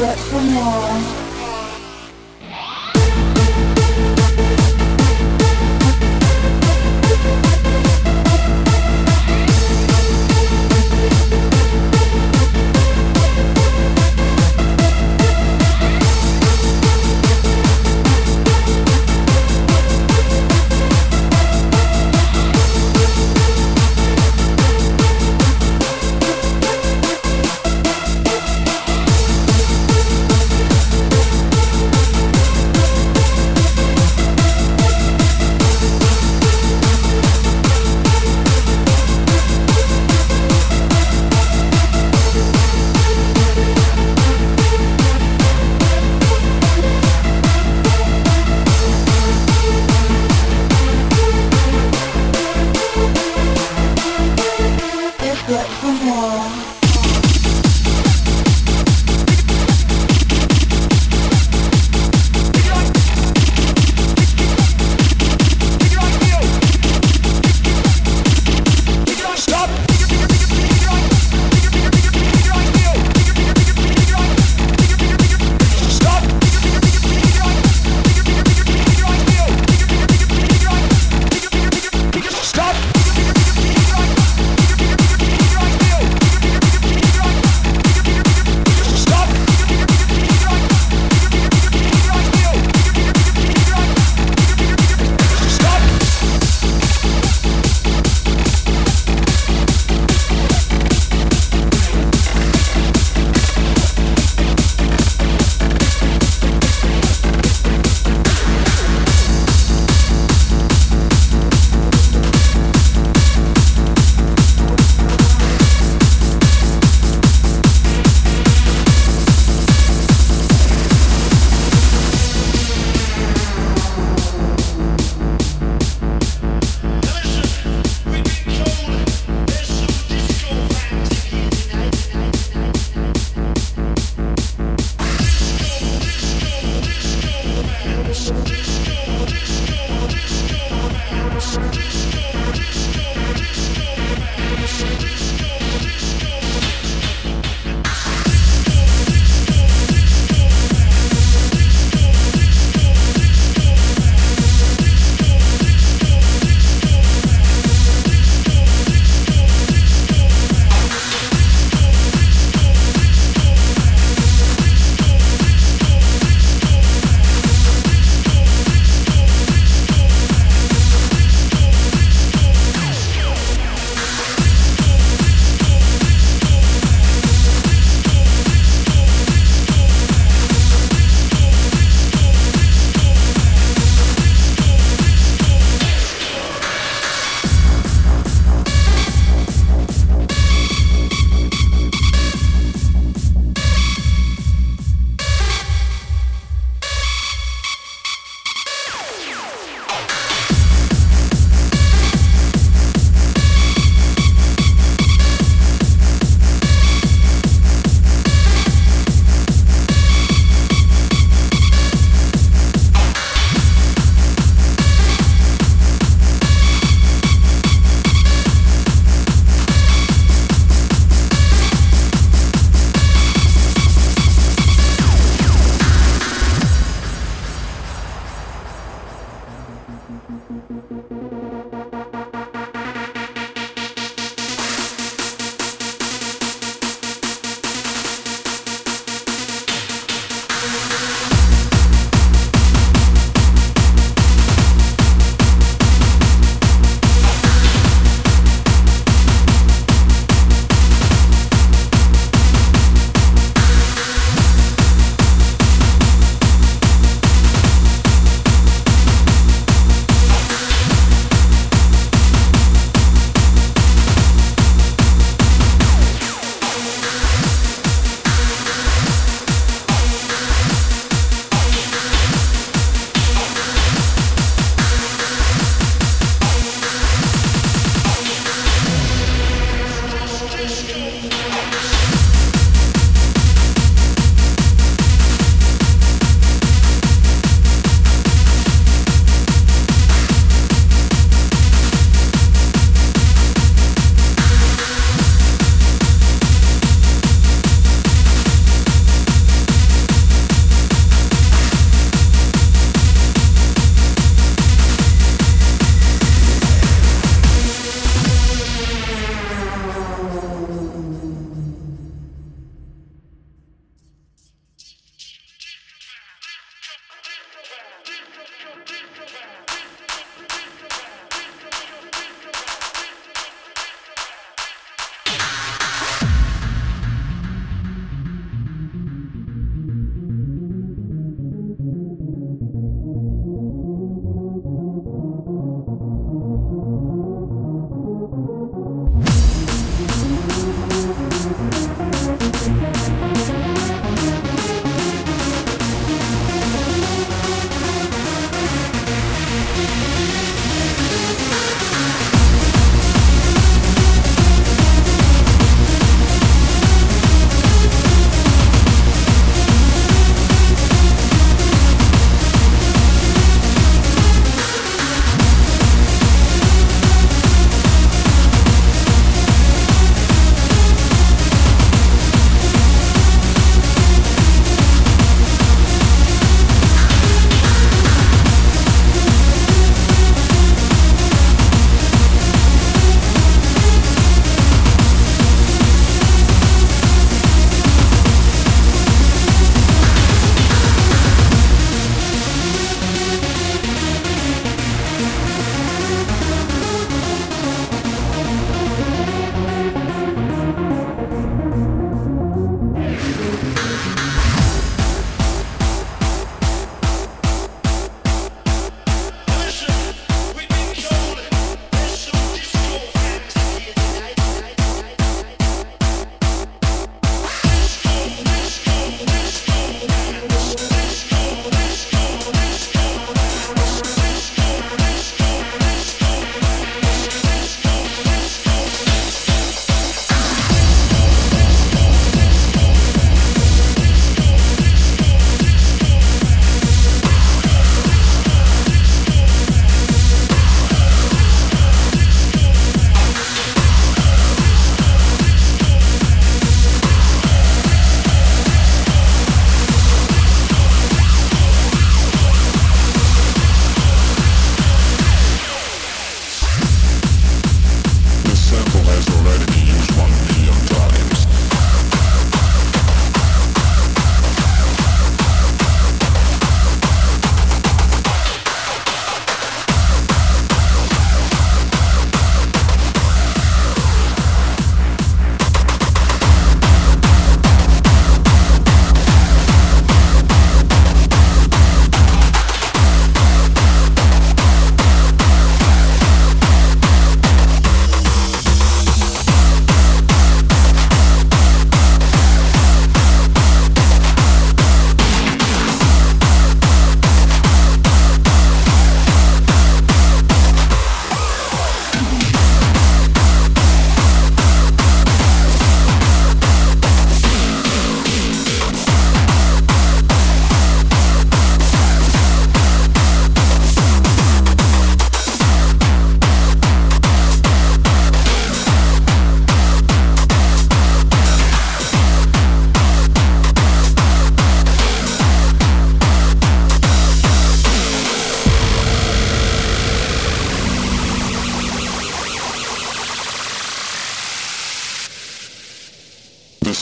But for now,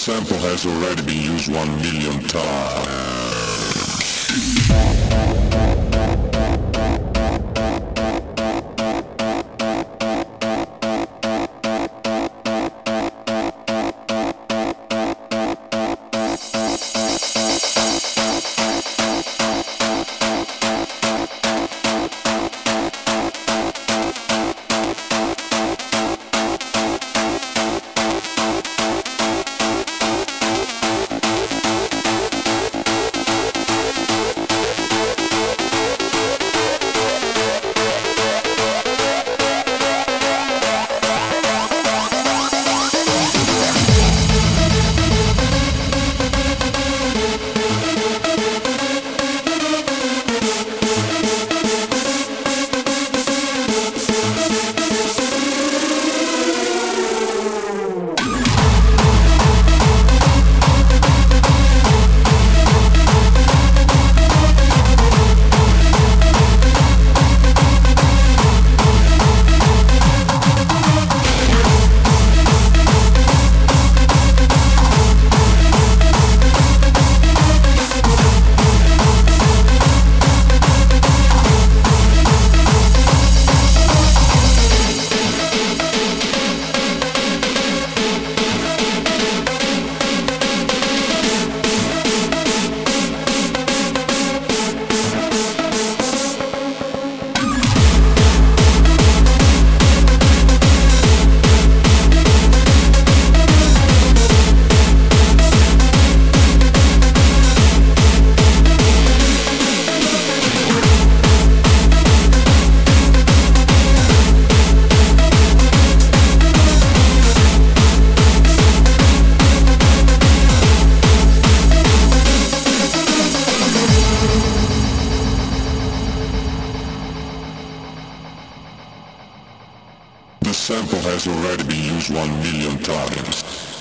sample has already been used one million times. The sample has already been used one million times.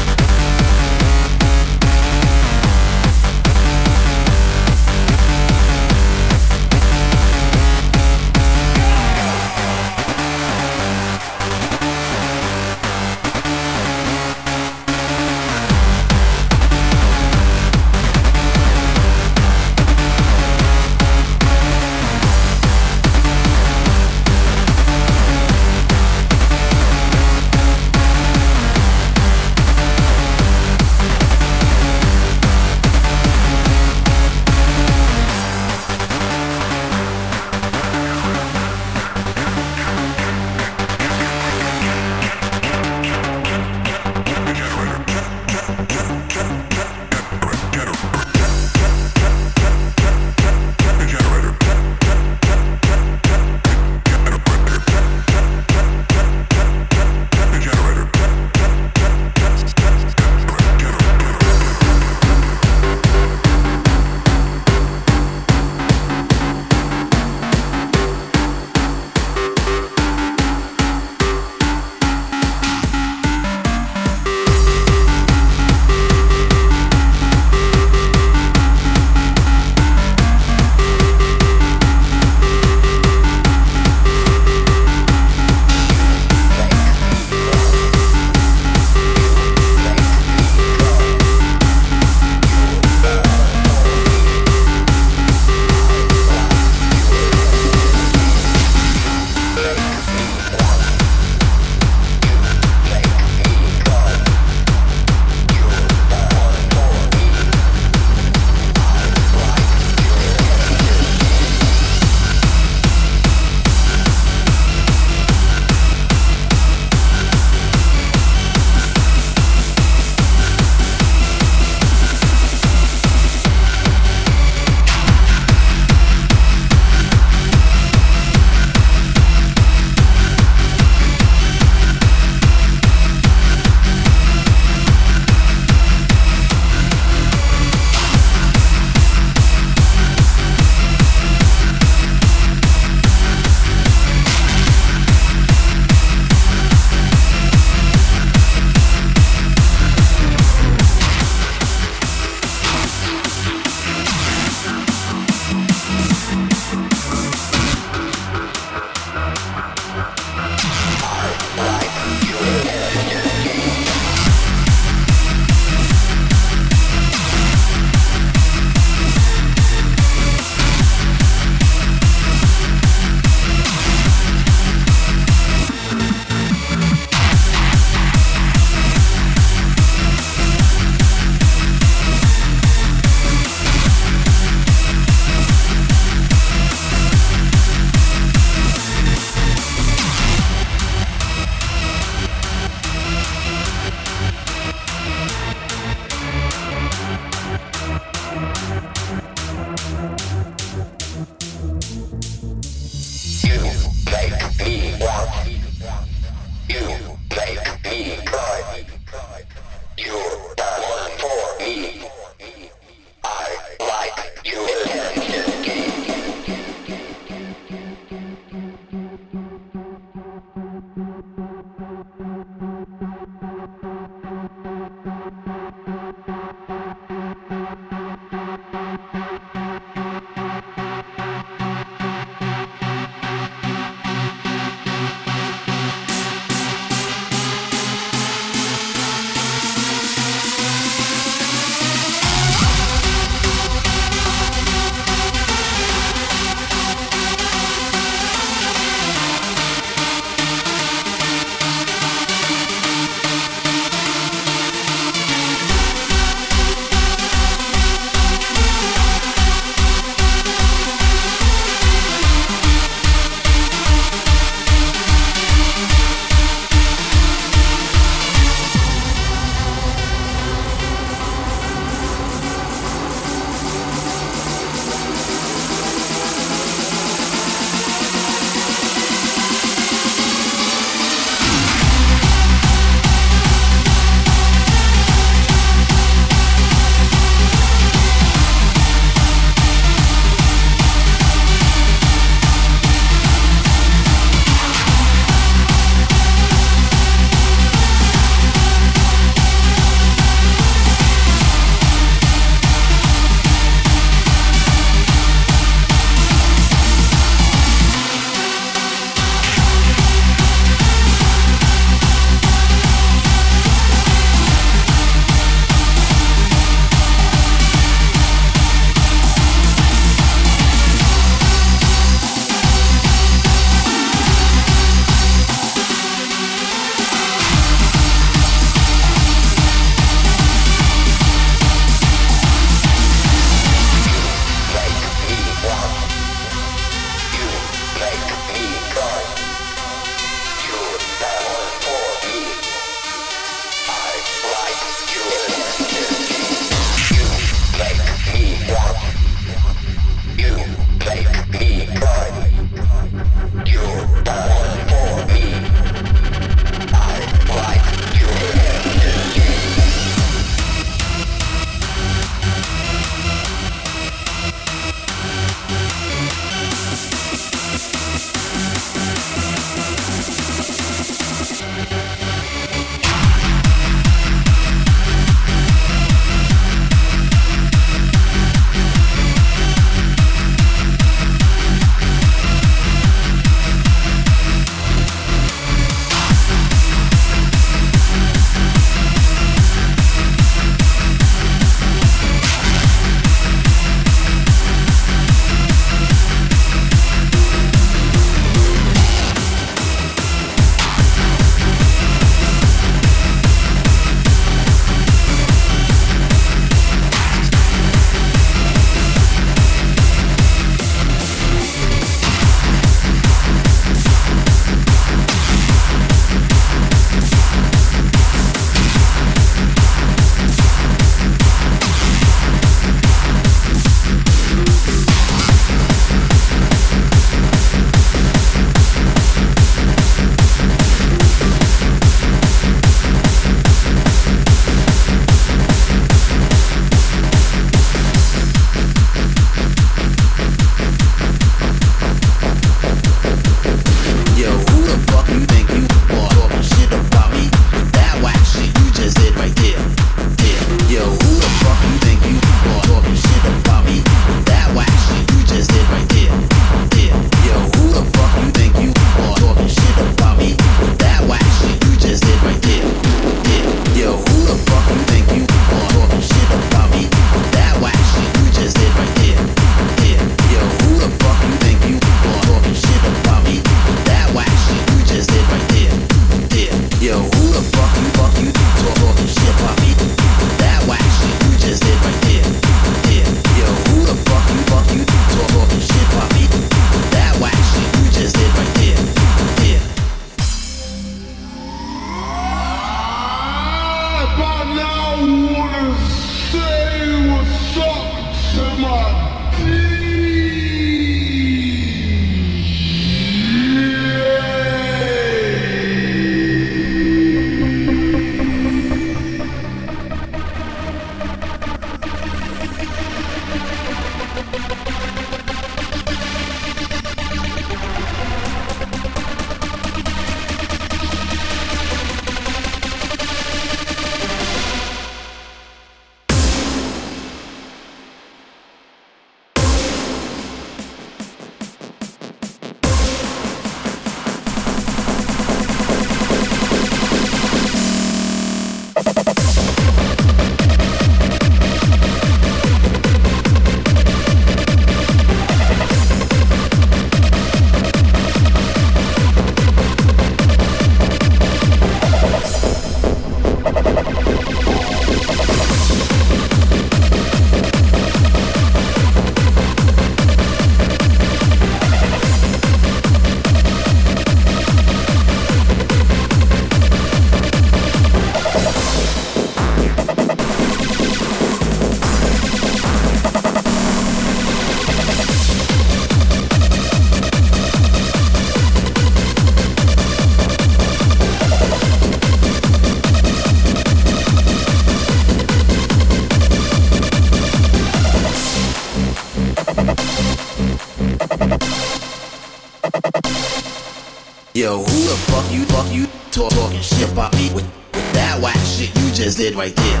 Yo, who the fuck you, fuck you, talk, talking shit about me with, with that whack shit you just did right there?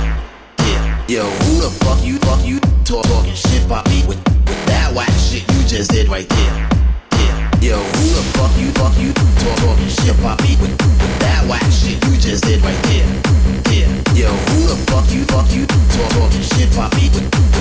Yeah. Yo, who the fuck you, fuck you, talk, talking shit about me with, with that whack shit you just did right there? Yeah. Yo, who the fuck you, fuck you, talk, talking shit about me with, with that whack shit you just did right there? Yeah. Yo, who the fuck you, fuck you, talk, talking shit about me with, with